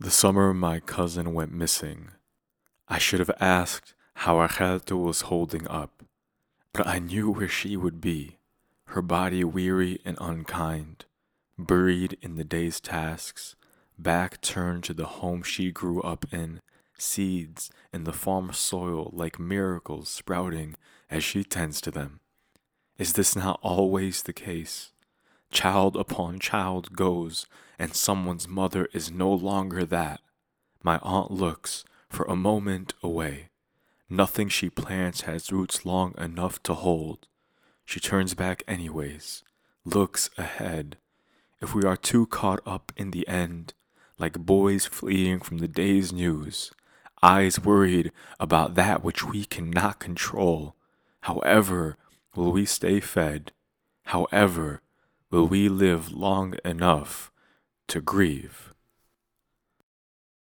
The summer my cousin went missing, I should have asked how Angelito was holding up, but I knew where she would be, her body weary and unkind, buried in the day's tasks, back turned to the home she grew up in, seeds in the farm soil like miracles sprouting as she tends to them. Is this not always the case? Child upon child goes, and someone's mother is no longer that. My aunt looks for a moment away. Nothing she plants has roots long enough to hold. She turns back anyways, looks ahead. If we are too caught up in the end, like boys fleeing from the day's news, eyes worried about that which we cannot control, however will we stay fed? However will we live long enough to grieve?